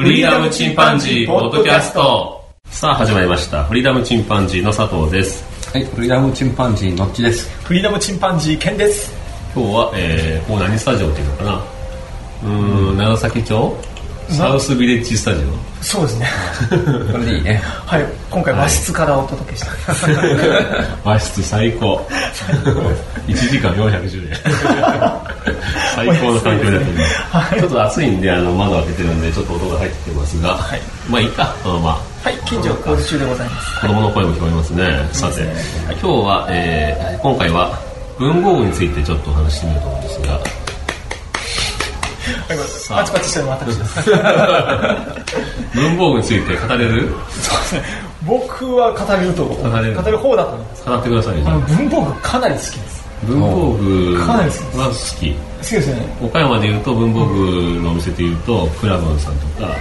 フリーダムチンパンジーポッドキャスト。さあ始まりました。フリーダムチンパンジーの佐藤です。はい、フリーダムチンパンジーのっちです。フリーダムチンパンジーケンです。今日は、えー、ここ何スタジオっていうのかな。うーん。長崎町サウスビレッジスタジオ。そうですね。これでいいね。はい。今回和室からお届けしております、和室最高。1時間410円。最高の環境になってる、ちょっと暑いんであの窓開けてるんでちょっと音が入ってきてますが、はい。まあいいか。このままはい。近所工事中でございます。子供の声も聞こえますね。さて、今日は、えー今回は文房具についてちょっとお話ししてみようと思うんですが。はいパチパチしてる私です。文房具について語れる？そうですね。僕は語れると語れる。語る方だと思います。語ってくださいあのあ文房具かなり好きです。文房具かなり好きですは好き好きですよね岡山でいうと文房具のお店でいうとクラブンさんとか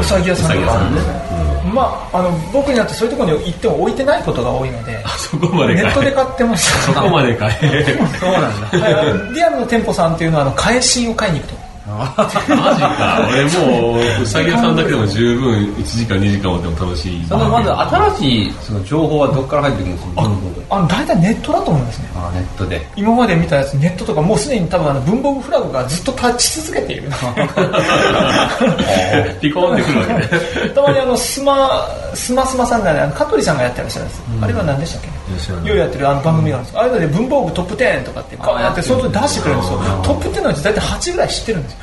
うさぎ屋さんとか。まああの僕になってそういうところに行っても置いてないことが多いのであそこまでかい。ネットで買ってました。そこまでかい。そうなんだ。はい。リアルの店舗さんっていうのはあの返しを買いに行くとマジか。俺もううさぎ屋さんだけでも十分1時間2時間待っても楽しい。そのまず新しいその情報はどこから入ってくるんですか？文房具。あの大体ネットだと思いますね。あ、ネットで。今まで見たやつネットとかもうすでに多分あの文房具フラグがずっと立ち続けている。ピコーンってくるわけね。たまにあのスマスマスマさんがねあの香取さんがやってらっしゃるんです、あれは何でしたっけ？ようやってるあの番組があるんです。ああいうので文房具トップ10とかってこうやってその時出してくれるんですよ。トップ10のうち大体8ぐらい知ってるんですよ。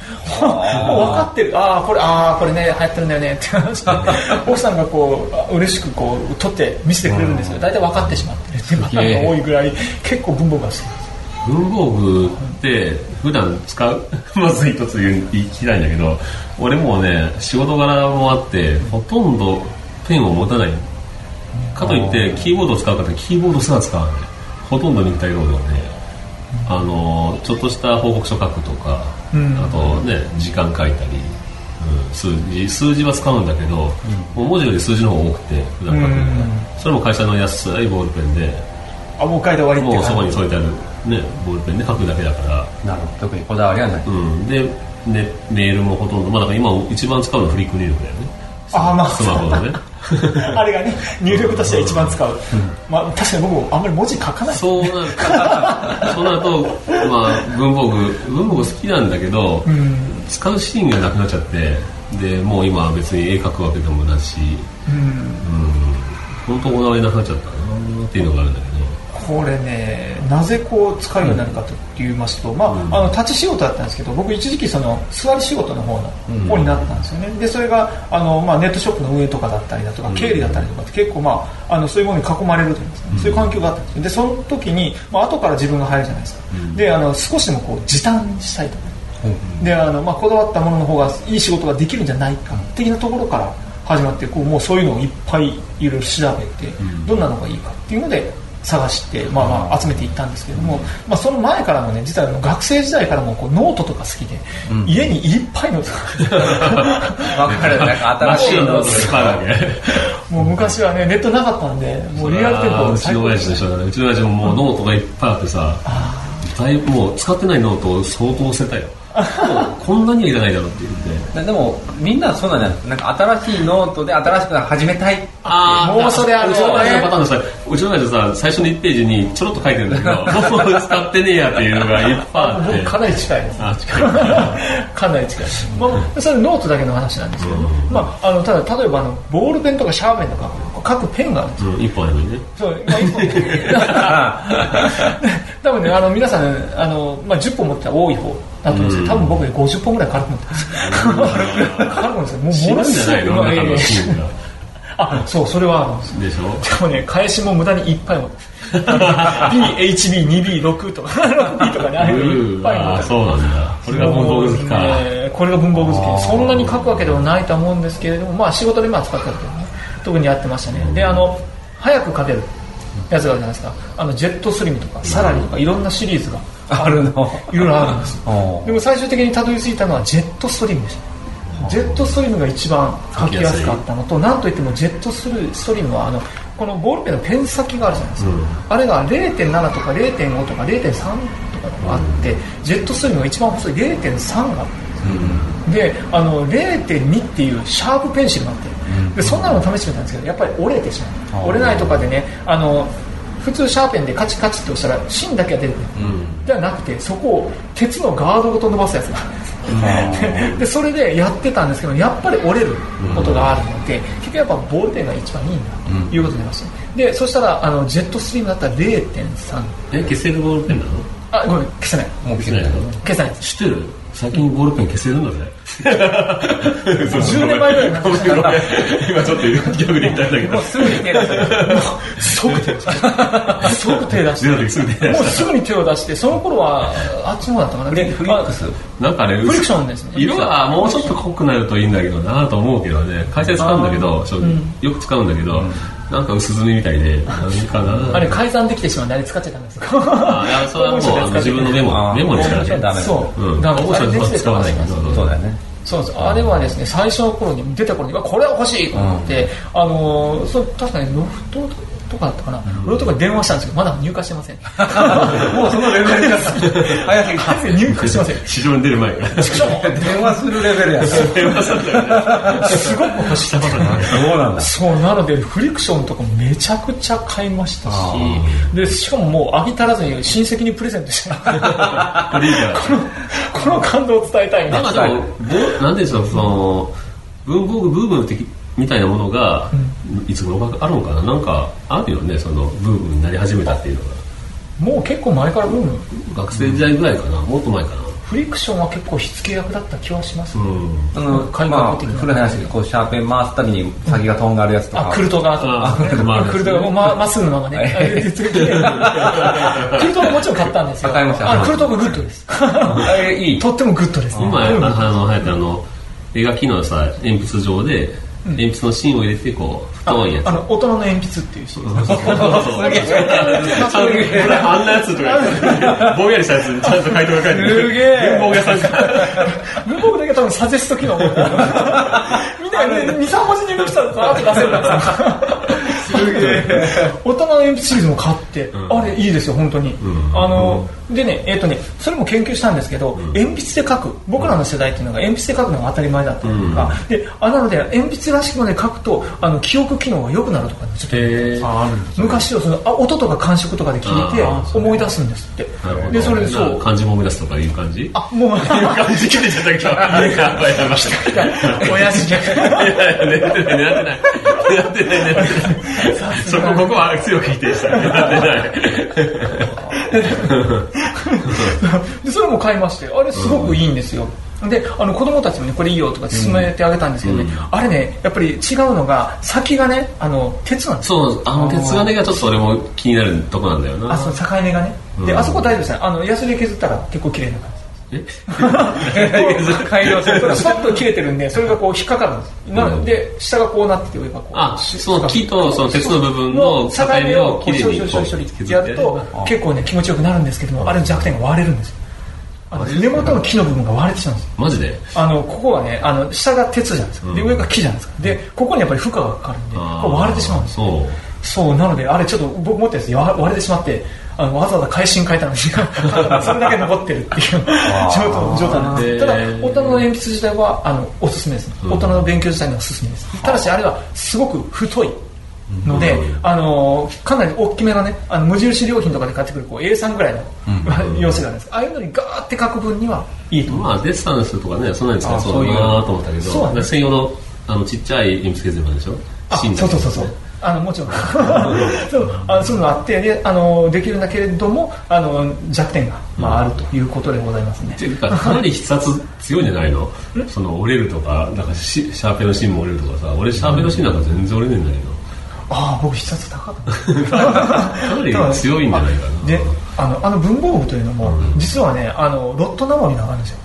もう分かってる。ああこれああこれね流行ってるんだよね。って話で奥さんがこうあ嬉しくこう撮って見せてくれるんですよ。大体分かってしまってるっていうパターンが多いぐらい結構文房具が好きです文房具って普段使う？まず一つ言い聞きたいんだけど俺もうね仕事柄もあってほとんどペンを持たない。かといってキーボードを使うかってキーボードすら使わない。ほとんど肉体労働であのちょっとした報告書書くとか、うん。あとね時間書いたり、うん、数字数字は使うんだけど、もう文字より数字の方が多くて普段書くそれも会社の安いボールペンであもう書いて終わりもうそこに感添えてある、ね、ボールペンで書くだけだから、なるほど。特にこだわりはない。うん、で、ね、メールもほとんど、まあ、だから今一番使うのはフリック入力だよね。あまあ。スマホのね あれがね入力としては一番使う、まあ、確かに僕もあんまり文字書かない。そうなるそうなると、まあ、文房具文房具好きなんだけど、うん。使うシーンがなくなっちゃってでもう今は別に絵描くわけでもないし、うん。うん、本当こだわりなくなっちゃったなっていうのがあるんだけどこれねなぜこう使うようになるかと言いますと、まあ、あの立ち仕事だったんですけど僕一時期その座り仕事の方の方になったんですよね、でそれがあの、まあ、ネットショップの運営とかだったりだとか、経理だったりとかって結構、まあ、あのそういうものに囲まれるといいますか、そういう環境があったんですよ。でその時に、まあ後から自分が入るじゃないですか、であの少しでもこう時短したいとかであの、まあ、こだわったものの方がいい仕事ができるんじゃないか的なところから始まってこうもうそういうのをいっぱいいろいろ調べて、どんなのがいいかっていうので探して、まあ、まあ集めていったんですけども、まあ、その前からもね実は学生時代からもこうノートとか好きで、家にいっぱいの わかる。なんか新しいの。スパだけ もう昔はねネットなかったんでもうリアル店舗うちの親父と一緒だね。うちの親父ももうノートがいっぱいあってさだいぶもう使ってないノートを相当捨てたよこんなにはいらないだろうって言ってでも、みんなそうなんじゃなんか新しいノートで新しく始めたい。あもうそれあのうちの親父のパターンのさうちの親父さ最初の1ページにちょろっと書いてるんだけど 使ってねえやっていうのがいっぱいあって。僕かなり近いです。あ近い。かなり近い、まあ、それノートだけの話なんですけど、まあ、あのただ例えばあのボールペンとかシャーペンとか書くペンがあるんですよ。うん一本あればいいね。そう、まあ、一本。多分ねあの皆さんあの、まあ、10本持ってたら多い方だと思うんですけど多分僕で50本ぐらい軽く持ってます軽く持ってますもうもの死ぬんじゃすごいあ そうそれはあるんです。よでしょ？でもね返しも無駄にいっぱい持って。ます BHB2B6 とか 6B とかねああいうのいっぱい持って。そうなんだ。これが文房具好きか。これが文房具好き。そんなに書くわけではないと思うんですけれどもまあ仕事でまあ使ったけどね特にやってましたね。であの早く書けるやつがあるじゃないですか。あのジェットスリムとかサラリーとかいろんなシリーズがあるの。いろいろあるんですでも最終的にたどり着いたのはジェットストリームでした。ジェットストリームが一番書きやすかったのとなんといってもジェットストリームはあのこのボールペンのペン先があるじゃないですか、あれが0.7とか0.5とか0.3とかがあって、ジェットストリームが一番細い0.3があるんですであの0.2っていうシャープペンシルがあって、でそんなの試してみたんですけどやっぱり折れてしまう。折れないとかでねあの普通シャーペンでカチカチって押したら芯だけが出てくる、じゃなくてそこを鉄のガードごと伸ばすやつがあるんです でそれでやってたんですけどやっぱり折れることがあるので、結局やっぱボールペンが一番いいんだということになりました、でそしたらあのジェットストリームだったら0.3え消せるボールペンなの？あごめん消せない。もう消せないの？消せない知ってる？最近ボールペン消せるんだぜ10年前ぐらいになってた。今ちょっと逆で言ったんだけど。もうすぐに手出せる即手出して。即手出してもうしすぐに手を出してその頃はあっちの方だったかな。フリックス。たなんかねフリクションですね。色がもうちょっと濃くなるといいんだけどなと思うけどね。会社で使うんだけどよく使うんだけどなんか薄墨みたいで何かな。あれ改ざんできてしまうんであれ使っちゃダメですよ。あいやそれはもう あの自分のメモメモにしかね。ダメそう、うん。だから大社では使わないけどそうだよね。そうです。あれはですね最初の頃に出た頃にわこれは欲しいと思って、あのーそう確かにロフトとかだったかな、ロフトとかに電話したんですけどまだ入荷してません。もうそのレベルが早すぎ。た入荷してません市場に出る前から電話するレベルや。電話するすごく欲しい。そうなんだそうなのでフリクションとかめちゃくちゃ買いましたし。でしかももう飽き足らずに親戚にプレゼントして。これいいからこの感動を伝えたいなないんかでも、ぼなんでしょう、その、文房具ブーム的みたいなものが、いつ頃かあるのかな。なんか、あるよね、その、ブームになり始めたっていうのが。もう結構前からブーム？学生時代ぐらいかな。もっと前かな。フリクションは結構火付け役だった気はします、うん。あの開まあ幕的な古い話でこうシャーペン回すたびに先がとんがるやつとか。あクルトガあクルトガクルトガもうままっすぐのままね。は いあで次クルトももちろん買ったんですよ。買いました。あクルトガグッドです。あれいい。とってもグッドです今、あうん。の、流行ってあの、描きのさ、鉛筆状で、鉛筆の芯を入れて、こう、太いやつ。あ。の大人の鉛筆っていうシリーズ。そうそうそう。ちゃんとあんなやつとかぼんやりしたやつにちゃんと回答が書いてる。すげえ。文房具屋さんから文房具だけ多分サジェスト機能。みんながね23文字入力したらザーッと出せるからすげえ。大人の鉛筆シリーズも買って、あれいいですよ本当に、ん。あのでねえっ、とねそれも研究したんですけど、鉛筆で書く。僕らの世代っていうのが鉛筆で書くのが当たり前だったりとか、であなので鉛筆らしくまで書くとあの記憶機能が良くなるとかねちょっと昔をそのあ音とか感触とかで聞いて思い出すんですって。でそれでそう。漢字も思い出すとかいう感じ？あもういう。感じ切れちゃったけどやばいやばい親父逆いやいや狙ってない狙ってない狙ってない狙って。ない そこここは強く否定した。狙ってない でそれも買いましてあれすごくいいんですよ、であの子供たちもねこれいいよとか勧めてあげたんですけどね、あれねやっぱり違うのが先がねあの鉄なんですよ。そうあの鉄金がちょっと俺も気になるとこなんだよな。あその境目がね、であそこ大丈夫ですね。あのヤスリ削ったら結構綺麗な感じ 改良するそれスパッと切れてるんでそれがこう引っかかるんです。なので下がこうなってて上がこうあその木とその鉄の部分の境目をきれいにこう。やると結構ね気持ちよくなるんですけどもあ。れの弱点が割れるんです。よあの根元の木の部分が割れてしまうんです。よマジで？あのここはねあの下が鉄じゃないですか、で上が木じゃないですか。でここにやっぱり負荷がかかるんでこれ割れてしまうんですよ。そう。そうなのであれちょっと僕持ってるやつ割割れてしまってあのわざわざ回芯変えたのに それだけ残ってるっていう状態状態なんで。すただ大人の鉛筆自体はあのおすすめです、大人の勉強自体にはおすすめです。ただしあれはすごく太いので、あのかなり大きめのねあの無印良品とかで買ってくるこう A3 ぐらいの、用紙があるんです。ああいうのにガーって書く分にはいいと思うまあデッサンするとかねそんなに使えそうだなと思ったけそうなんですど専用のあのちっちゃい鉛筆削ればいいんでしょ？あ芯そうそうそうそうあのもちろん。そうあそういうのがあってであのできるんだけれどもあの弱点が、まあ、あるということでございますね。っていうかかなり筆圧強いんじゃないの？その折れるとかなんかシシャーペンの芯も折れるとかさ俺シャーペンの芯なんか全然折れねえんだけどああ僕筆圧高かった かなり強いんじゃないかな。であのあの文房具というのも、実はねあのロット生身があるんですよ。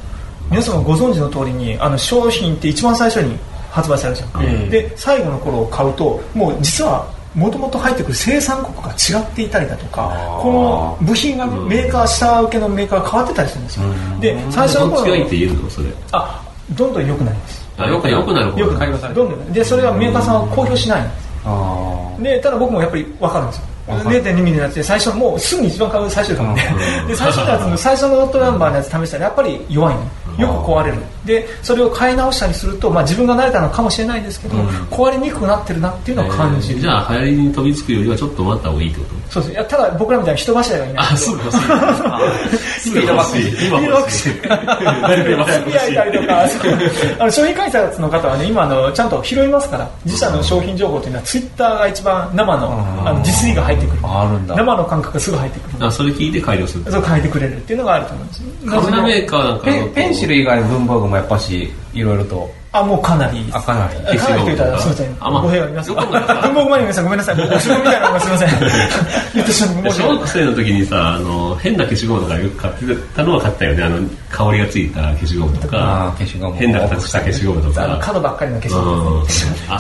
皆様ご存知の通りにあの商品って一番最初に発売されるじゃん、で最後の頃を買うともう実はもともと入ってくる生産国が違っていたりだとかこの部品がね、メーカー下請けのメーカーが変わってたりするんですよ、で最初の頃どっちがいいって言えるの？それ。あどんどん良くなります。あよくよくなる。方良くなります。どんどんでそれはメーカーさんは公表しないんです。あでただ僕もやっぱり分かるんですよ。0.2ミリのやつで最初もうすぐに一番買う最初で。買うん。でで最初のやつの最初のロットナンバーのやつ試したらやっぱり弱いのよく壊れるでそれを買い直したりすると、まあ、自分が慣れたのかもしれないですけど、壊れにくくなってるなっていうのを感じる、じゃあ流行りに飛びつくよりはちょっっと待った方がいいってこと？そうですいやただ僕らみたいに人柱がいないあ、すぐ欲しい。すぐ欲しい。今欲しい。誰か今欲しい。FBI いたりとか、そう あの商品開発の方はね、今あの、ちゃんと拾いますから、自社の商品情報っていうのは、ツイッターが一番生のあの実利が入ってくる。あるんだ生の感覚がすぐ入ってくる。あ、それ聞いて改良する。そう変えてくれるっていうのがあると思うんですカメラメーカーなんかペンシル以外の文房具もやっぱしいろいろとあ、もうかなり。あかなりかなりと言ったら、すみません。あまあ語弊があります。文房具マニアの皆さんごめんなさい。もうお城みたいなのがすみません。言ってしまって申し小学生の時にさ、あの、変な消しゴムとかよく買ってたのは買ったよね。あの、香りがついた消しゴムとあかー、消しゴム変な形した消しゴムとか。角ばっかりの消しうゴムん。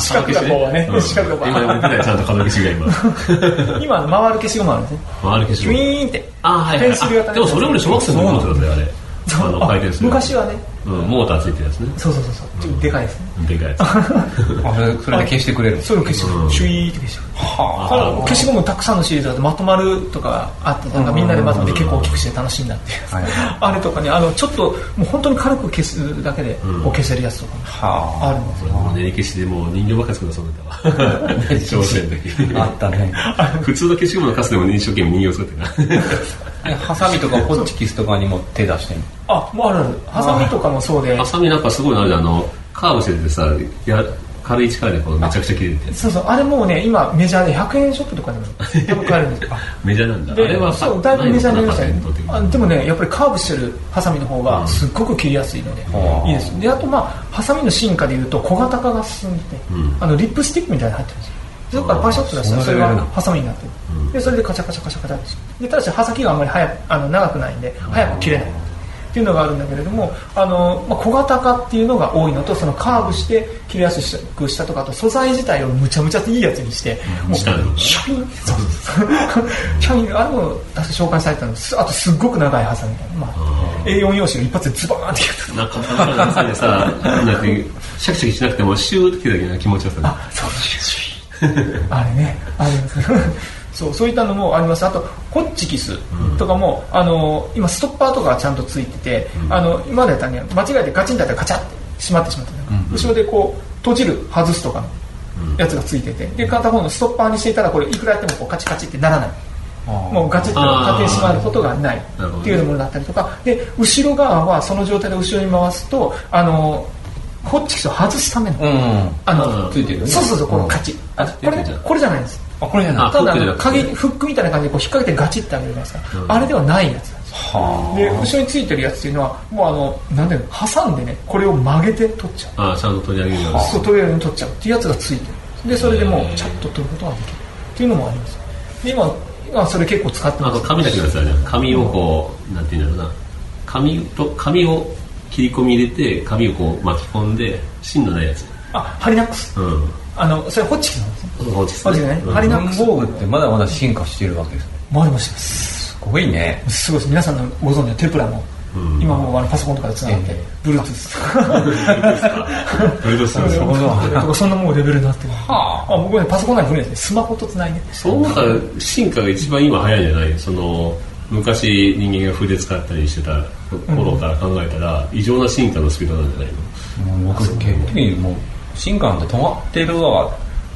四角がこうはねうん四角が今ちゃんと角消しが今。今回る消しゴムあるんですね。回る消しゴム。イーンって。あ、はいはい。ペンシル型あでもそれ俺小学生の時持ってたんだよ、あれ。あの、回転する。昔はね、うん、モーターついてるやつね。そうそうそうそう。ちょっとでかいですね。でかいやつ。あそれそれで消してくれるそれを消しゴうんム。シュイーって消しゴム。はこの消しゴムたくさんのシリーズだとまとまるとかあってなんかみんなでまとめて結構大きくして楽しいんだっていう、はい あれとかねあのちょっともう本当に軽く消すだけでうん消せるやつとかあはあるんですよ、練り消しでもう人形ばっかり作るそうだったわ。小学生の時。ああったね 普通の消しゴムのカスでも一生懸命人形作ってるから。えハサミとかホッチキスとかにも手出してんの？あもうあるあ。るハサミとかもそうで。ハサミなんかすごいのあの、カーブしててさ、や軽い力でこうめちゃくちゃ切れて。そうそう。あれもうね今メジャーで100円ショップとかでも多分買えるんです。よメジャーなんだ。あでれはそうだいぶメジャーになりましたでもねやっぱりカーブしてるハサミの方がすっごく切りやすいので、うん。いいです。であとまあハサミの進化でいうと小型化が進んでて、うん。あのリップスティックみたいなの入ってるんですよ。そこからパシャッと出したらそれがハサミになってる、でそれでカチャカチャカチャカチャってでただし刃先があんまり早くあの長くないんで早く切れないっていうのがあるんだけれどもあの、まあ、小型化っていうのが多いのとそのカーブして切れやすくしたとかあと素材自体をむちゃむちゃいいやつにして、もうしたのシャイン。シャイン。あれも確か紹介されてたの。すあとすっごく長いハサミみたいな、まあ、A4 用紙を一発でズバーンって切るなんか、なんかでさ、なんて、シャキシャキしなくても、シューって切るだけの気持ちよさ。あそうあれね。ありますそうそういったのもあります。あとホッチキスとかも、あの今ストッパーとかがちゃんとついてて、あの今までやったらね間違えてガチンだったらガチャって閉まってしまった、ね。後ろでこう閉じる外すとかのやつがついててで片方のストッパーにしていたらこれいくらやってもこうカチカチってならない。もうガチッと勝手に閉まることがないっていうものだったりとか。で後ろ側はその状態で後ろに回すとあのホッチキスを外すための、うん。あのうん。ついてるよね。そうそうそうこのカチ。ッあこれこれじゃないですあこれじゃないあただ鍵フックみたいな感じでこう引っ掛けてガチッてあげるじゃないですか、あれではないやつなんですで後ろについてるやつっていうのはもうあのなんだろう挟んでねこれを曲げて取っちゃうあちゃんと取り上げるように。そう取れるように取っちゃうっていうやつがついてるでそれでもうチャッと取ることができるっていうのもありますで今今それ結構使ってますあと紙だけのやつあるじゃん。紙をこう、なんていうんだろうな。紙と、紙を切り込み入れて、紙をこう巻き込んで、芯のないやつ。あハリナックスうん。あのそれホッチキスなんですね。放置すマジでね。うん。ハリナッ文房具ってまだまだ進化してるわけですね。回りました。すすごいね。すごいです。皆さんのご存知のテプラも、うん。今もうあのパソコンとかでつながって、ブルートスなんですよとか？そんなもうレベルになってるはあ。僕ねパソコンなんか無理ですねスマホとつないで。その中で進化が一番今早いんじゃない？その昔人間が筆使ったりしてた頃から考えたら、異常な進化のスピードなんじゃないの？もう。僕結局もう進化なんて止まってるわ。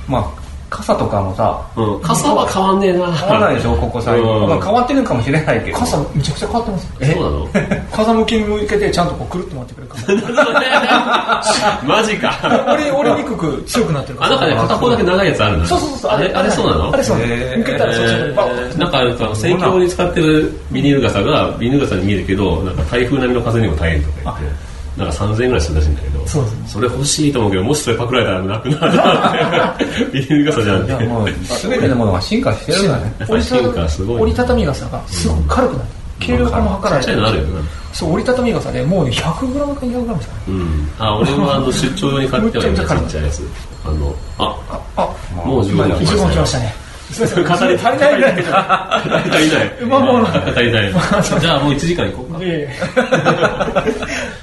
まあ傘とかもさうん、傘は変わんねえな。変わらないでしょここ最近、うん。まあ、変わってるかもしれないけど。傘めちゃくちゃ変わってますそうなの？風向きに向けてちゃんとこうくるって回ってくるから。マジか。折れ折れにくく強くなってるあ、なんかね、片方だけ長いやつあるんだ。そうそうそう。あれ、あれそうなの？あれそうなの。向けたらそうそう。バッ。えーなんかあの選挙に使ってるビニール傘がビニール傘に見えるけどなんか台風並みの風にも耐えるとか言ってなんか3000円ぐらいするらしいんだけどそうですね。それ欲しいと思うけどもしそれパクられたらなくなるビニール傘じゃんいやもう全てのものが進化してるんだね。進化すごい折りたたみ傘がすごく軽くなる。軽量化も図られてちっちゃいのあるよなそう折りたたみ傘でもうね 100g か 200g ですかねうん。あ俺もあの出張用に買ってはいるちっちゃいやつ。あのああもう15分来ましたね。語り足りない。ぐらい。で足りない。まあもう足りない。じゃあもう1時間行こうか。いえいえ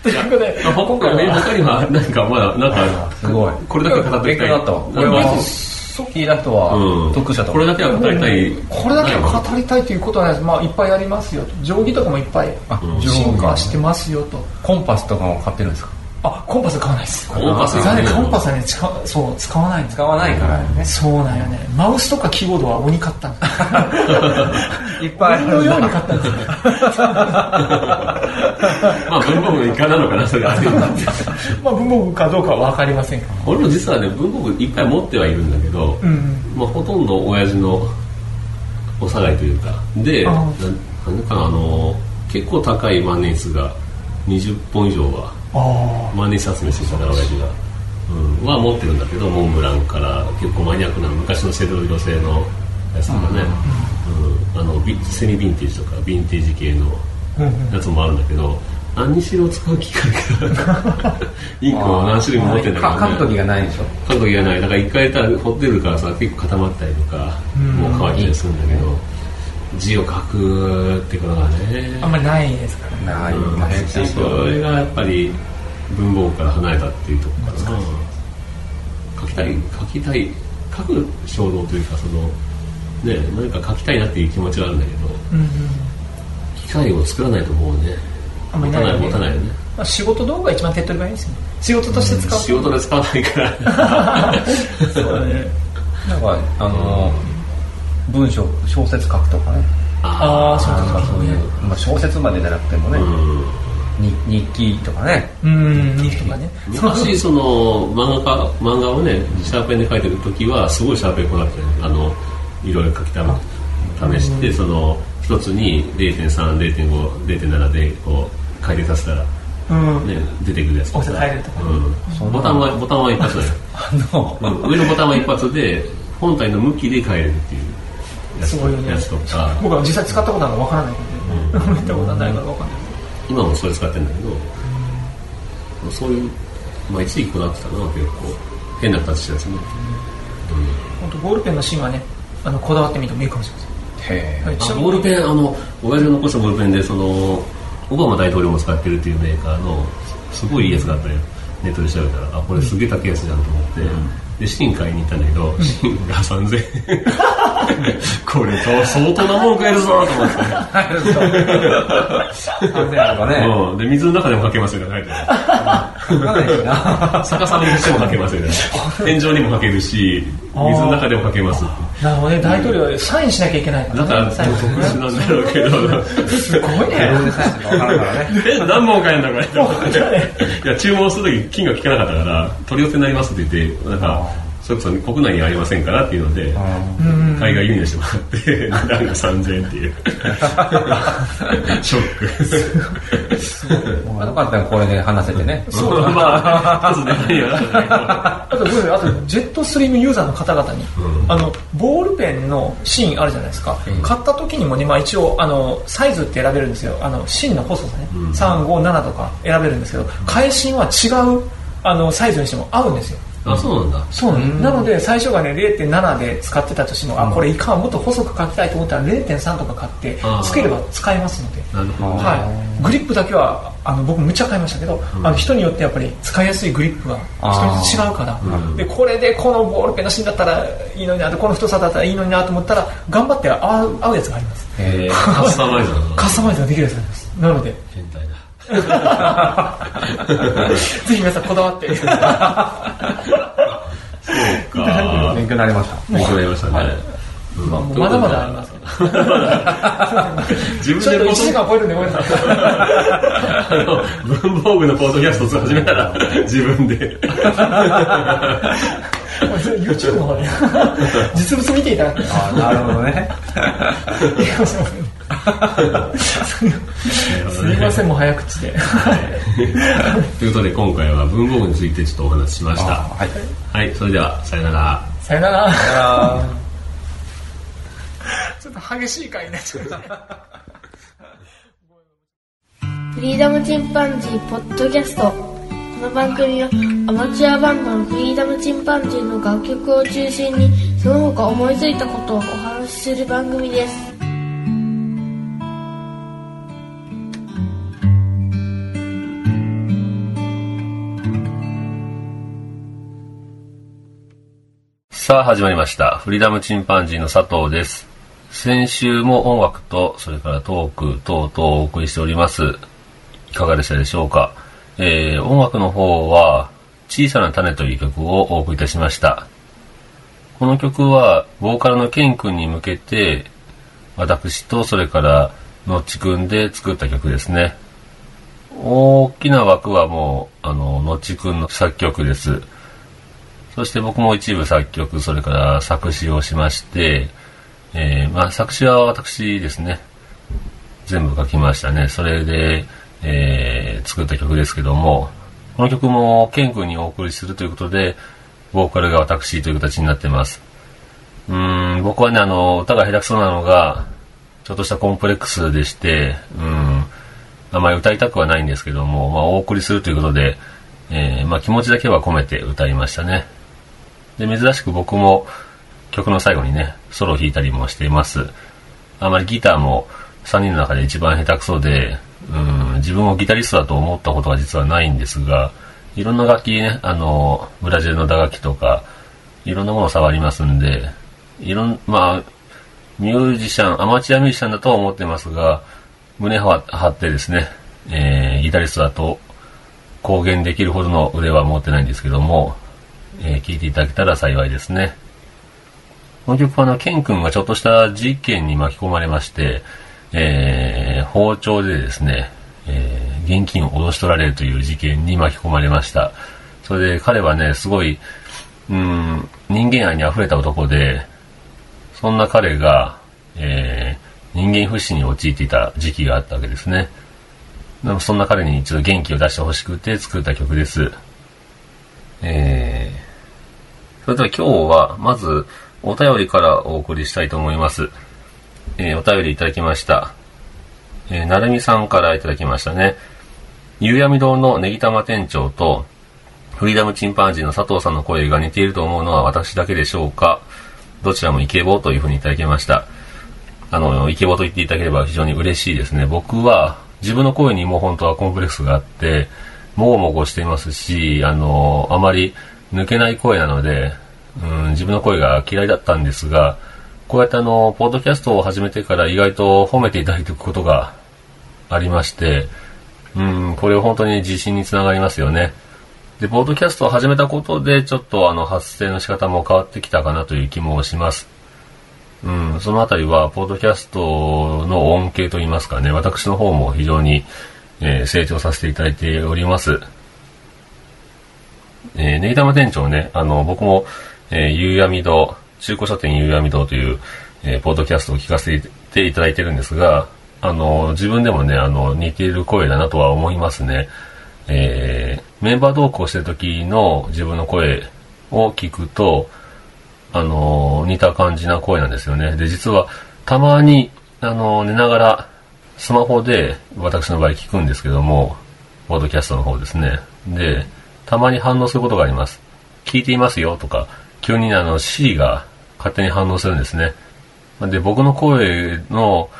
ということで今回他には 何かまだなんかすごい。これだけ語っておきたいこれはそソッキーな人はこれだけは語りたい。これだけは語りたいということはないです。まあ、いっぱいありますよ。と。定規とかもいっぱいあ進化してますよと。コンパスとかも買ってるんですか？あ、コンパス買わないです。コンパスコンパスはね、使うそう、使わない使わないからねそうなんよね。マウスとかキーボードは鬼買ったんです。いっぱい鬼のように買ったんですよ。まあ文房具の一環なのかなそれは まあ、文房具かどうかは分かりません。俺も実はね文房具いっぱい持ってはいるんだけど、うん。まあ、ほとんど親父のおさがいというかであななんかなあの結構高い万年筆が20本以上はあ万年筆集めしてたから親父が、うん、は持ってるんだけどモンブランから結構マニアックな昔のセドロ色製のやつとかね、うん。あのビセミヴィンテージとかヴィンテージ系の。やつもあるんだけど何にしろ使う機会が インクを何種類も持ってるんだけど、ね、か書く時がないでしょ。書く時がない。だから一回やったらホテルからさ結構固まったりとかもう乾いたりするんだけど字を書くってことがねあんまりないですからね。ないうんそれがやっぱり文房具から離れたっていうところかな書きたい書きたい書く衝動というかそのね何か書きたいなっていう気持ちはあるんだけどうんうん。機械を作らないともうねあんま持たないりないよね持たないよねまあ、仕事道具が一番手っ取り早いですよね。仕事として使う。仕事で使わないから そうだね。なんかあの文章小説書くとかね。ああ、そうなんか。そういう、まあ、小説までじゃなくてもね、うん。に日記とかね。うん、日記とかね。昔その漫画家漫画をねシャーペンで描いてる時はすごいシャーペンこなくてあのいろいろ書きため試してその一つに0.30.50.7でこう回転させたら、うん。ね、出てくるやつ大きさ変えれるとかうん、ボタンはボタンは一発だよ、あの。うん。上のボタンは一発で本体の向きで変えれるっていうすごいとか。僕は実際使ったことあるのかわからないけど、見たことないからわかんない。今もそれ使ってるんだけどそういう、まあ、一時期こだわってたな結構。変な形したやつね、本当ボールペンの芯はね、あのこだわってみてもいいかもしれません。へボールペンあの親父の残したボールペンでそのオバマ大統領も使ってるっていうメーカーのすごいいいやつがあったよ。ネットで調べたらあこれすげえ高いやつじゃんと思って、で芯買いに行ったんだけど芯が3000円 これ相当なもん買えるぞと思って。3000円とかね。うん、で水の中でもかけますよって書いてあ逆さまにしてもかけますよね。天井にもかけるし水の中でもかけますなるほどね、大統領はサインしなきゃいけないかだかららね。サイン特殊なんだろうけど。すごいね。え、何本買えんだこれ。い。や、注文するとき金が聞かなかったから、取り寄せになりますって言って、なんか、それこそ国内にありませんからっていうので、うん。海外輸入してもらって、値段が3000円っていう。ショック。まあよかったよこれで話せてねそうまあ、一つ値段にはならないあと、僕あと、ジェットストリームユーザーの方々に、あの、ボールペンの芯あるじゃないですか。買った時にもね、まあ一応、あの、サイズって選べるんですよ。あの、芯の細さね。3、5、7とか選べるんですけど、替え芯は違う、あの、サイズにしても合うんですよ。あ、そうなんだ。そうなので最初がね0.7で使ってたとしても、あこれいかん。もっと細く書きたいと思ったら0.3とか買ってつければ使えますので、なるほど。ね。はい、グリップだけはあの僕むっちゃ買いましたけど、あの人によってやっぱり使いやすいグリップが人によって違うから、うん。でこれでこのボールペンの芯だったらいいのになこの太さだったらいいのになと思ったら頑張って合う合うやつがあります。へえ カスタマイズ。カスタマイズができるやつがあります。なので。変態だ。ぜひ皆さんこだわって。そうか。勉強になりました。勉強になりましたね。うん。まだまだあります自分ちょっと1でポ時間超えるんでごめんなさい。あの文房具のポッドキャスト始めたら自分で。YouTube の方で実物見ていただく。あなるほどね すみませんもう早口で。ということで今回は文房具についてちょっとお話ししました。はい。はいそれではさよなら。さよなら。あちょっと激しい回になっちゃった。フリーダムチンパンジーポッドキャスト。この番組はアマチュアバンドのフリーダムチンパンジーの楽曲を中心にその他思いついたことをお話しする番組ですさあ始まりました。フリーダムチンパンジーの佐藤です。先週も音楽と、それからトーク等々をお送りしております。いかがでしたでしょうか？えー、音楽の方は、小さな種という曲をお送りいたしました。この曲は、ボーカルのケン君に向けて、私とそれから、のっちくんで作った曲ですね。大きな枠はもう、あの、のっちくんの作曲です。そして僕も一部作曲、それから作詞をしまして、えーまあ作詞は私ですね。全部書きましたね。それで、えー作った曲ですけども、この曲もケン君にお送りするということで、ボーカルが私という形になってます。うん、僕はね、あの、歌が下手くそなのが、ちょっとしたコンプレックスでして、うん、あまり歌いたくはないんですけども、まあ、お送りするということで、えーまあ、気持ちだけは込めて歌いましたね。で、珍しく僕も曲の最後にね、ソロを弾いたりもしています。あまりギターも3人の中で一番下手くそで、うん、自分をギタリストだと思ったことは実はないんですが、いろんな楽器ね、あの、ブラジルの打楽器とか、いろんなものを触りますんで、いろん、まあ、ミュージシャン、アマチュアミュージシャンだとは思ってますが、胸を張ってですね、えーギタリストだと公言できるほどの腕は持ってないんですけども、えー聞いていただけたら幸いですね。この曲はあの、ケン君がちょっとした事件に巻き込まれまして、えー包丁でですね、えー現金を脅し取られるという事件に巻き込まれました。それで彼はね、すごい、うん、人間愛に溢れた男で、そんな彼が、えー人間不信に陥っていた時期があったわけですね。でもそんな彼にちょっと元気を出してほしくて作った曲です。えー、それでは今日は、まず、お便りからお送りしたいと思います。えーお便りいただきました。えーなるみさんからいただきましたね。夕闇堂のネギ玉店長と、フリーダムチンパンジーの佐藤さんの声が似ていると思うのは私だけでしょうか？どちらもイケボというふうにいただきました。あの、イケボと言っていただければ非常に嬉しいですね。僕は自分の声にも本当はコンプレックスがあって、もごもごしていますし、あの、あまり抜けない声なので、うん、自分の声が嫌いだったんですが、こうやってあの、ポッドキャストを始めてから意外と褒めていただいていくことがありまして、うん、これは本当に自信につながりますよね。で、ポッドキャストを始めたことで、ちょっとあの、発声の仕方も変わってきたかなという気もします。うん、そのあたりは、ポッドキャストの恩恵といいますかね、私の方も非常に、えー成長させていただいております。えー、ネギ玉店長ね、あの、僕も、えー、夕闇堂、中古書店夕闇堂という、えーポッドキャストを聞かせていただいてるんですが、あの、自分でもね、あの、似ている声だなとは思いますね。えーメンバー同行してる時の自分の声を聞くと、あの、似た感じな声なんですよね。で、実は、たまに、あの、寝ながら、スマホで、私の場合聞くんですけども、ポッドキャストの方ですね。で、たまに反応することがあります。聞いていますよとか、急にあの C が勝手に反応するんですね。で、僕の声の、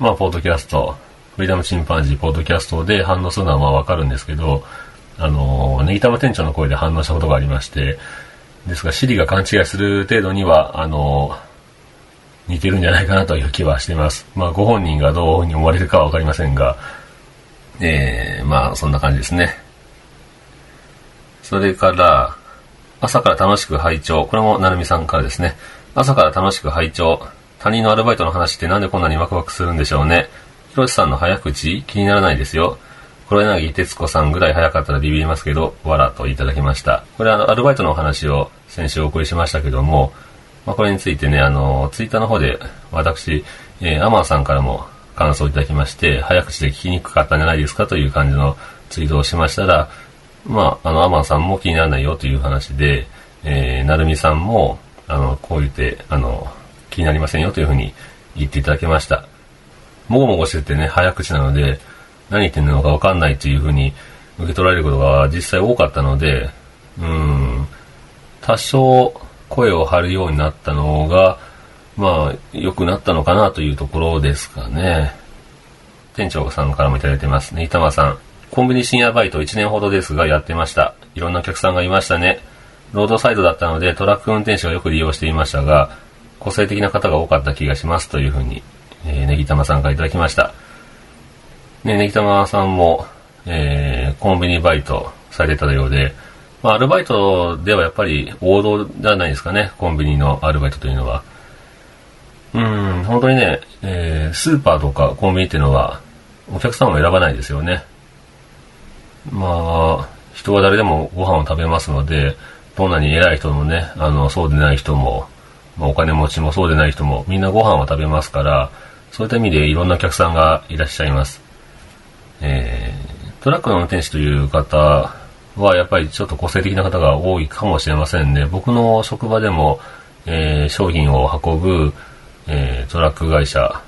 まあ、ポッドキャスト、フリーダムチンパンジーポッドキャストで反応するのはまあわかるんですけど、あの、ネギ玉店長の声で反応したことがありまして、ですが、シリが勘違いする程度には、あの、似てるんじゃないかなという気はしてます。まあ、ご本人がどうに思われるかはわかりませんが、えー、まあ、そんな感じですね。それから、朝から楽しく拝聴。これもなるみさんからですね。朝から楽しく拝聴。他人のアルバイトの話ってなんでこんなにワクワクするんでしょうね。ひろしさんの早口？気にならないですよ。黒柳徹子さんぐらい早かったらビビりますけど、わらといただきました。これあの、アルバイトのお話を先週お送りしましたけども、まあ、これについてね、あの、ツイッターの方で私、えーアマンさんからも感想をいただきまして、早口で聞きにくかったんじゃないですかという感じのツイートをしましたら、まあ、あの、アマンさんも気にならないよという話で、えー、なるみさんも、あの、こう言って、あの、気になりませんよというふうに言っていただきました。もごもごしててね、早口なので、何言ってんのかわかんないというふうに受け取られることが実際多かったので、うん、多少声を張るようになったのが、まあ、良くなったのかなというところですかね。店長さんからもいただいてますね。板間さん。コンビニ深夜バイト1年ほどですがやってました。いろんなお客さんがいましたね。ロードサイドだったのでトラック運転手がよく利用していましたが、個性的な方が多かった気がしますというふうに、えー、ネギタマさんからいただきました。ね、ネギタマさんも、えー、コンビニバイトされてたようで、まあ、アルバイトではやっぱり王道じゃないですかね、コンビニのアルバイトというのは。うん、本当にね、えー、スーパーとかコンビニっていうのは、お客さんを選ばないですよね。まあ、人は誰でもご飯を食べますので、どんなに偉い人もね、あの、そうでない人も、まあ、お金持ちもそうでない人も、みんなご飯を食べますから、そういった意味でいろんなお客さんがいらっしゃいます。えー、トラックの運転手という方は、やっぱりちょっと個性的な方が多いかもしれませんね。僕の職場でも、えー、商品を運ぶ、えー、トラック会社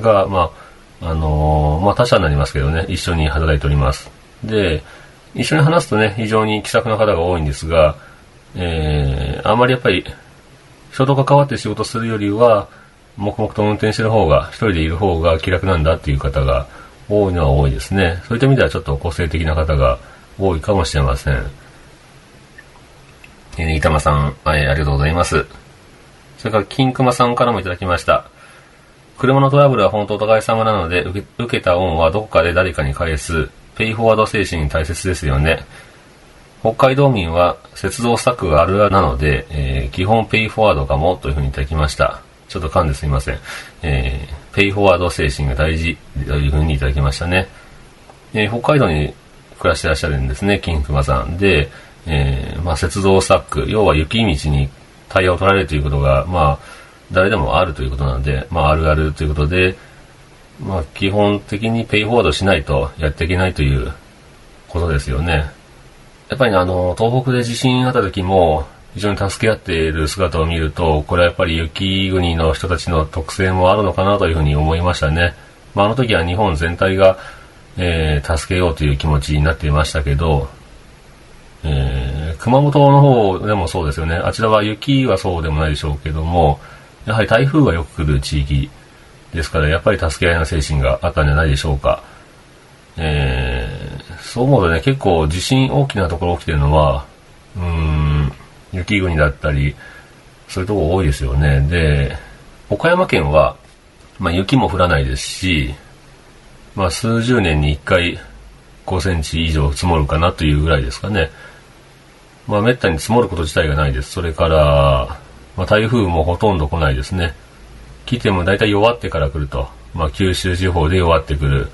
が、まあ、あのー、まあ、他社になりますけどね、一緒に働いております。で、一緒に話すとね、非常に気さくな方が多いんですが、えー、あまりやっぱり、人と関わって仕事するよりは、黙々と運転してる方が、一人でいる方が気楽なんだっていう方が多いのは多いですね。そういった意味ではちょっと個性的な方が多いかもしれません。えー、板間さん、はい、ありがとうございます。それから、金熊さんからもいただきました。車のトラブルは本当お互い様なので、受け受けた恩はどこかで誰かに返す、ペイフォワード精神大切ですよね。北海道民は節動スタックがあるあるなので、えー、基本ペイフォワードかもというふうにいただきました。ちょっと噛んですみません。えー、ペイフォワード精神が大事というふうにいただきましたね。えー、北海道に暮らしてらっしゃるんですね、金熊さん。で、えー、まあ、雪道スタック、要は雪道にタイヤを取られるということが、まあ、誰でもあるということなので、まあ、あるあるということで、まあ、基本的にペイフォワードしないとやっていけないということですよね。やっぱりね、あの、東北で地震あった時も、非常に助け合っている姿を見ると、これはやっぱり雪国の人たちの特性もあるのかなというふうに思いましたね。まあ、あの時は日本全体が、えー、助けようという気持ちになっていましたけど、えー、熊本の方でもそうですよね。あちらは雪はそうでもないでしょうけども、やはり台風がよく来る地域ですから、やっぱり助け合いの精神があったんじゃないでしょうか。えー、そう思うとね、結構地震大きなところ起きてるのは、うーん、雪国だったり、そういうとこ多いですよね。で、岡山県は、まあ雪も降らないですし、まあ数十年に1回5センチ以上積もるかなというぐらいですかね。まあ滅多に積もること自体がないです。それから、まあ台風もほとんど来ないですね。来ても大体弱ってから来ると。まあ九州地方で弱ってくる。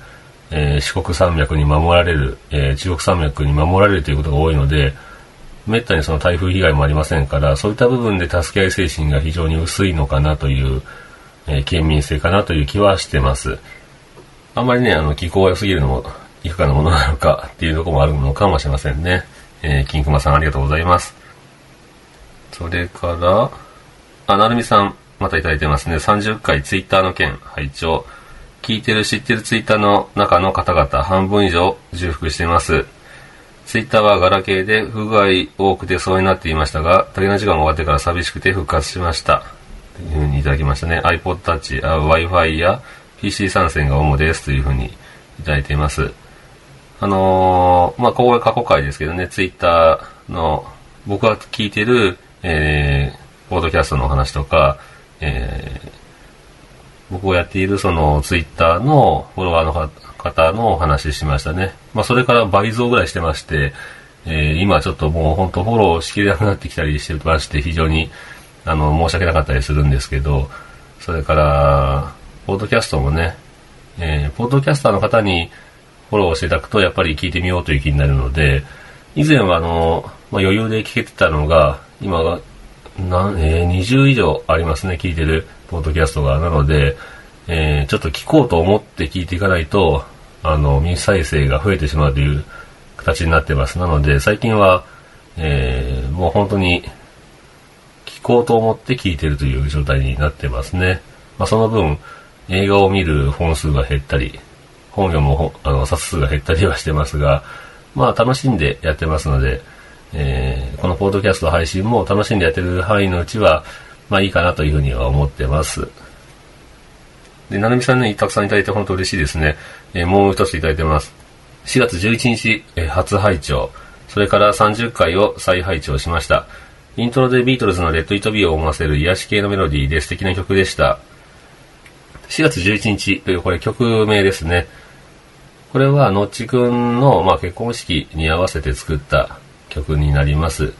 えー、四国山脈に守られる、えー、中国山脈に守られるということが多いので、めったにその台風被害もありませんから、そういった部分で助け合い精神が非常に薄いのかなという、えー、県民性かなという気はしてます。あんまりね、あの、気候が良すぎるのも、いかがなものなのかっていうとこもあるのかもしれませんね。えー、金熊さんありがとうございます。それから、あ、なるみさん、またいただいてますね。30回ツイッターの件、拝聴聞いてる知ってるツイッターの中の方々半分以上重複しています。ツイッターはガラケーで不具合多くてそうになっていましたが、竹の時間が終わってから寂しくて復活しました。というふうにいただきましたね。iPod Touch、Wi-Fi や PC 参戦が主ですというふうにいただいています。あのー、まあ、ここが過去回ですけどね、ツイッターの僕が聞いてる、えー、ポードキャストの話とか、えー、僕をやっているそのツイッターのフォロワーの方のお話しましたね。まあ、それから倍増ぐらいしてまして、えー、今ちょっともう本当フォローしきれなくなってきたりしてまして、非常に、あの、申し訳なかったりするんですけど、それから、ポッドキャストもね、えー、ポッドキャスターの方にフォローしていただくと、やっぱり聞いてみようという気になるので、以前はあの、まあ、余裕で聞けてたのが、今が、なん、えー、20以上ありますね、聞いてるポッドキャストが。なので、えー、ちょっと聞こうと思って聞いていかないと、あの、未再生が増えてしまうという形になってます。なので、最近は、えー、もう本当に、聞こうと思って聞いてるという状態になってますね。まあ、その分、映画を見る本数が減ったり、本読むあの冊数が減ったりはしてますが、まあ楽しんでやってますので、えー、このポッドキャスト配信も楽しんでやってる範囲のうちは、まあいいかなというふうには思ってます。で、なるみさんね、たくさんいただいて本当嬉しいですね。えー、もう一ついただいてます。4月11日、えー、初拝聴それから30回を再拝聴しました。イントロでビートルズのレッド・イット・ビーを思わせる癒し系のメロディーで素敵な曲でした。4月11日というこれ曲名ですね。これはのっちくんの、まあ、結婚式に合わせて作った曲になります。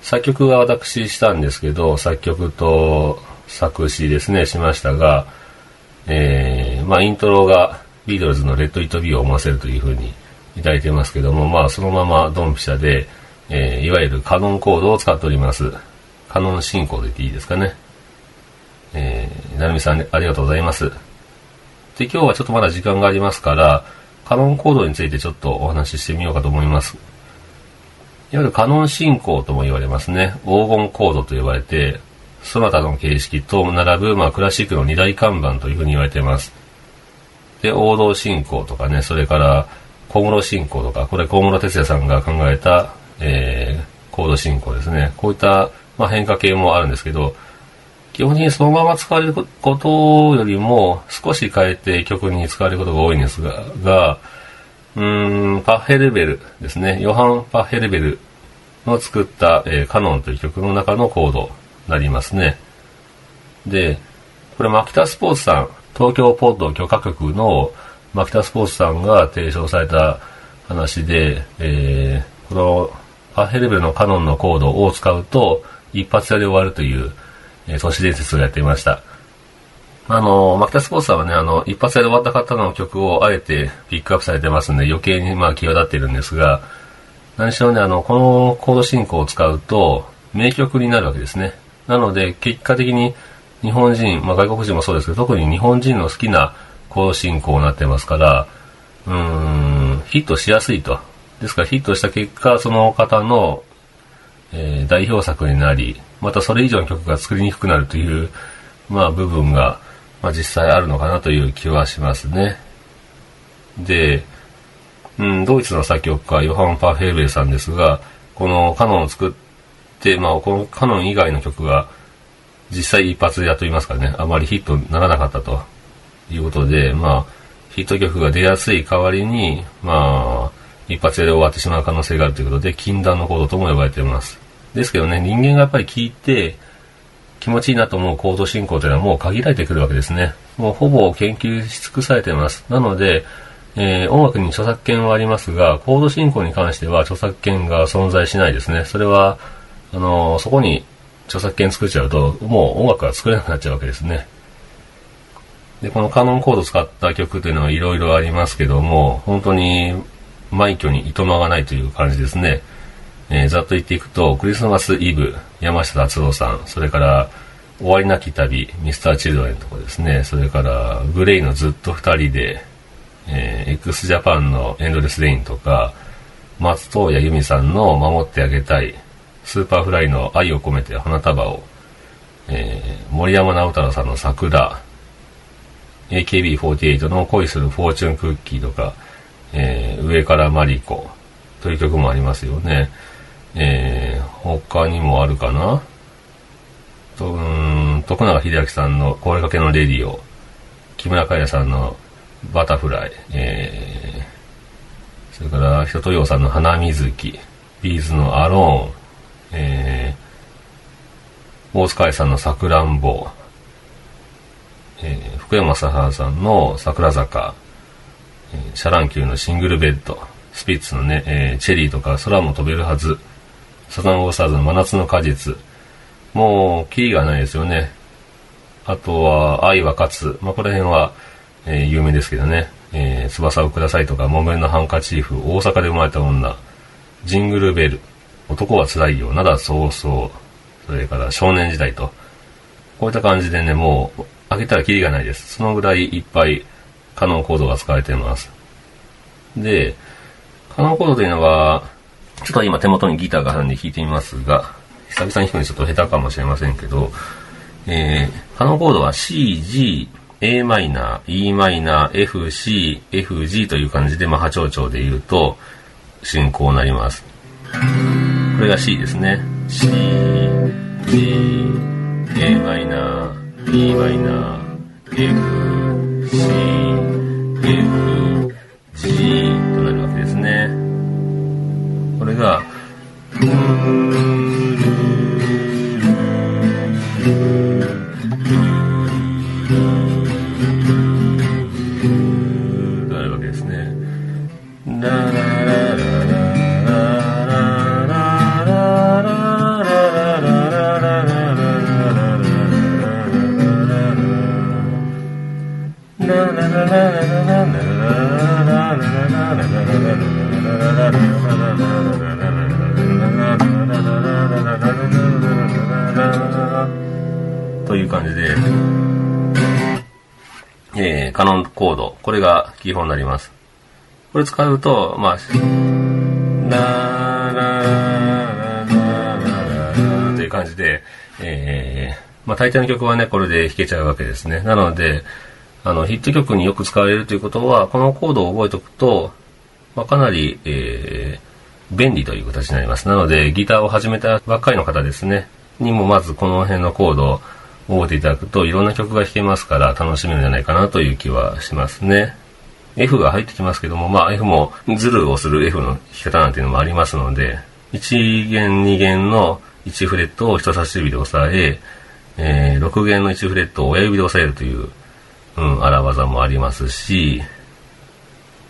作曲は私したんですけど、作曲と作詞ですね、しましたが、えー、まあ、イントロがビートルズのレッド・イット・ビーを思わせるという風にいただいてますけども、まあ、そのままドンピシャで、えー、いわゆるカノンコードを使っております。カノン進行と言っていいですかね。えー、なるみさんありがとうございます。で、今日はちょっとまだ時間がありますから、カノンコードについてちょっとお話ししてみようかと思います。いわゆるカノン進行とも言われますね。黄金コードと呼ばれて、その他の形式と並ぶ、まあ、クラシックの二大看板というふうに言われています。で、王道進行とかね、それから小室進行とか、これ小室哲也さんが考えた、えー、コード進行ですね。こういった、まあ、変化系もあるんですけど、基本的にそのまま使われることよりも少し変えて曲に使われることが多いんですが、がうーん、パッヘルベルですね。ヨハン・パッヘルベルの作った、えーカノンという曲の中のコードになりますね。で、これマキタスポーツさん、東京ポッド許可局のマキタスポーツさんが提唱された話で、えーこのパッヘルベルのカノンのコードを使うと一発屋で終わるという、えー都市伝説をやっていました。あの、マキタスポーツさんはね、あの、一発で終わった方の曲をあえてピックアップされてますんで余計にまあ際立っているんですが、何しろね、あの、このコード進行を使うと名曲になるわけですね。なので、結果的に日本人、まあ外国人もそうですけど、特に日本人の好きなコード進行になってますから、うーん、ヒットしやすいと。ですからヒットした結果、その方の、えー代表作になり、またそれ以上の曲が作りにくくなるという、まあ部分が、まあ実際あるのかなという気はしますね。で、うん、ドイツの作曲家、ヨハン・パーヘルベルさんですが、このカノンを作って、まあこのカノン以外の曲が実際一発屋といますかね、あまりヒットにならなかったということで、まあ、ヒット曲が出やすい代わりに、まあ、一発で終わってしまう可能性があるということで、禁断のコードとも呼ばれています。ですけどね、人間がやっぱり聞いて、気持ちいいなと思うコード進行というのはもう限られてくるわけですね。もうほぼ研究し尽くされています。なので、えー音楽に著作権はありますが、コード進行に関しては著作権が存在しないですね。それは、あのーそこに著作権作っちゃうと、もう音楽が作れなくなっちゃうわけですね。で、このカノンコード使った曲というのはいろいろありますけども、本当に枚挙にいとまがないという感じですね。えーざっと言っていくと、クリスマスイブ、山下達郎さん、それから、終わりなき旅、ミスターチルドレンとかですね、それから、グレイのずっと二人で、えー、x ジャパンのエンドレスレインとか、松任谷由実さんの守ってあげたい、スーパーフライの愛を込めて花束を、えー森山直太朗さんの桜、AKB48 の恋するフォーチュンクッキーとか、えー上からマリコという曲もありますよね。えー他にもあるかな？と、うん、徳永英明さんの壊れかけの Radio、木村カエラさんの Butterfly、えー、それから一青窈さんのハナミズキ、 B'z の ALONE、えー、大塚愛さんのさくらんぼ、えー福山雅治さんの桜坂、えーシャ乱Q のシングルベッド、スピッツのね、えーチェリーとか空も飛べるはず、サザンオールスターズの真夏の果実、もう、キリがないですよね。あとは、愛は勝つ。まあ、この辺は、えー有名ですけどね。えー翼をくださいとか、木綿のハンカチーフ、大阪で生まれた女、ジングルベル、男は辛いよ、灘早々、それから少年時代と、こういった感じでね、もう、開けたらキリがないです。そのぐらいいっぱい、カノンコードが使われています。で、カノンコードというのは、ちょっと今手元にギターがあるんで弾いてみますが、久々に弾くのちょっと下手かもしれませんけど、えー、カノンコードは C、G、a マイナー、e マイナー、F、C、F、G という感じで、まあ、波長長で言うと、進行になります。これが C ですね。C、G、a マイナー、e マイナー、F、C、F、G となという感じで、えー、カノンコード。これが基本になります。これ使うと、まあ、ラーラーラーラーという感じで、えー、まあ大抵の曲はね、これで弾けちゃうわけですね。なので、あの、ヒット曲によく使われるということは、このコードを覚えておくと、まあ、かなり、えー、便利という形になります。なので、ギターを始めたばっかりの方ですね、にもまずこの辺のコードを覚えていただくと、いろんな曲が弾けますから楽しめるんじゃないかなという気はしますね。F が入ってきますけども、まあ F もズルをする F の弾き方なんていうのもありますので、1弦2弦の1フレットを人差し指で押さえ、えー、6弦の1フレットを親指で押さえるという、うん、荒技もありますし、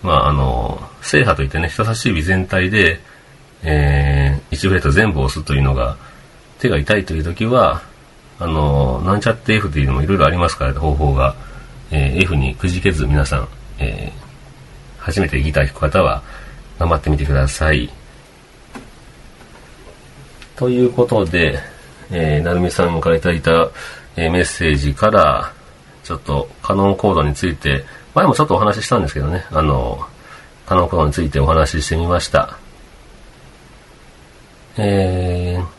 まああの、制覇といってね、人差し指全体で、えー、1フレット全部押すというのが、手が痛いという時は、あの、なんちゃって F というのもいろいろありますから、方法が。えー、F にくじけず皆さん、えー、初めてギター弾く方は頑張ってみてください。ということで、えー、なるみさんからいただいた、えー、メッセージから、ちょっとカノンコードについて、前もちょっとお話ししたんですけどね、あの、カノンコードについてお話ししてみました。えー、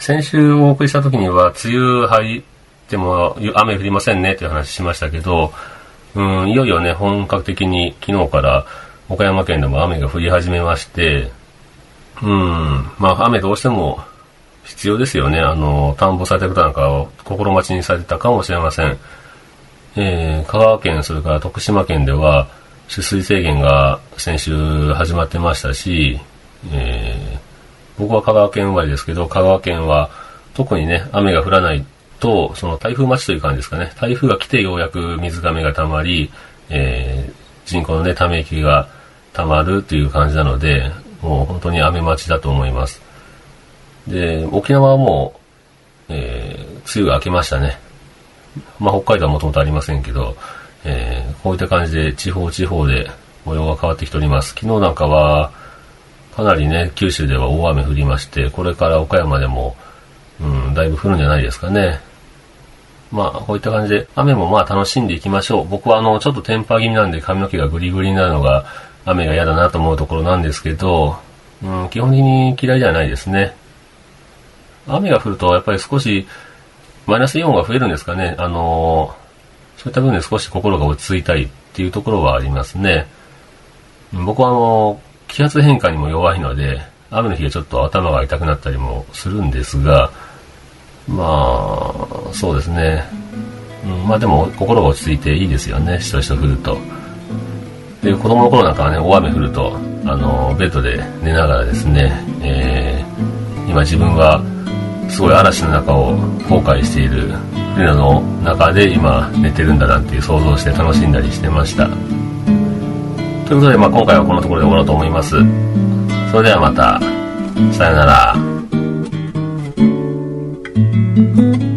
先週お送りした時には、梅雨入っても雨降りませんねという話しましたけど、うん、いよいよね、本格的に昨日から岡山県でも雨が降り始めまして、うん、まあ雨どうしても必要ですよね。あの、田んぼされた方なんかを心待ちにされてたかもしれません。えー、香川県、それから徳島県では、取水制限が先週始まってましたし、え、僕は香川県生まれですけど、香川県は特にね、雨が降らないと、その台風待ちという感じですかね。台風が来てようやく水がめが溜まり、えー、人口のね、ため息が溜まるという感じなので、もう本当に雨待ちだと思います。で、沖縄はもう、えー、梅雨が明けましたね。まあ、北海道はもともとありませんけど、えー、こういった感じで地方地方で模様が変わってきております。昨日なんかは、かなりね、九州では大雨降りまして、これから岡山でも、うん、だいぶ降るんじゃないですかね。まあ、こういった感じで、雨もまあ楽しんでいきましょう。僕はあの、ちょっとテンパ気味なんで髪の毛がグリグリになるのが、雨が嫌だなと思うところなんですけど、うん、基本的に嫌いではないですね。雨が降ると、やっぱり少し、マイナスイオンが増えるんですかね。あのそういった部分で少し心が落ち着いたりっていうところはありますね。僕はあの、気圧変化にも弱いので、雨の日はちょっと頭が痛くなったりもするんですが、まあ、そうですね。うん、まあでも、心が落ち着いていいですよね、しとしと降ると。で、子供の頃なんかはね、大雨降ると、あの、ベッドで寝ながらですね、えー、今自分は、すごい嵐の中を後悔している船の中で今寝てるんだなっていう想像して楽しんだりしてました。ということで、まあ今回はこのところで終わろうと思います。それではまた、さよなら。thank you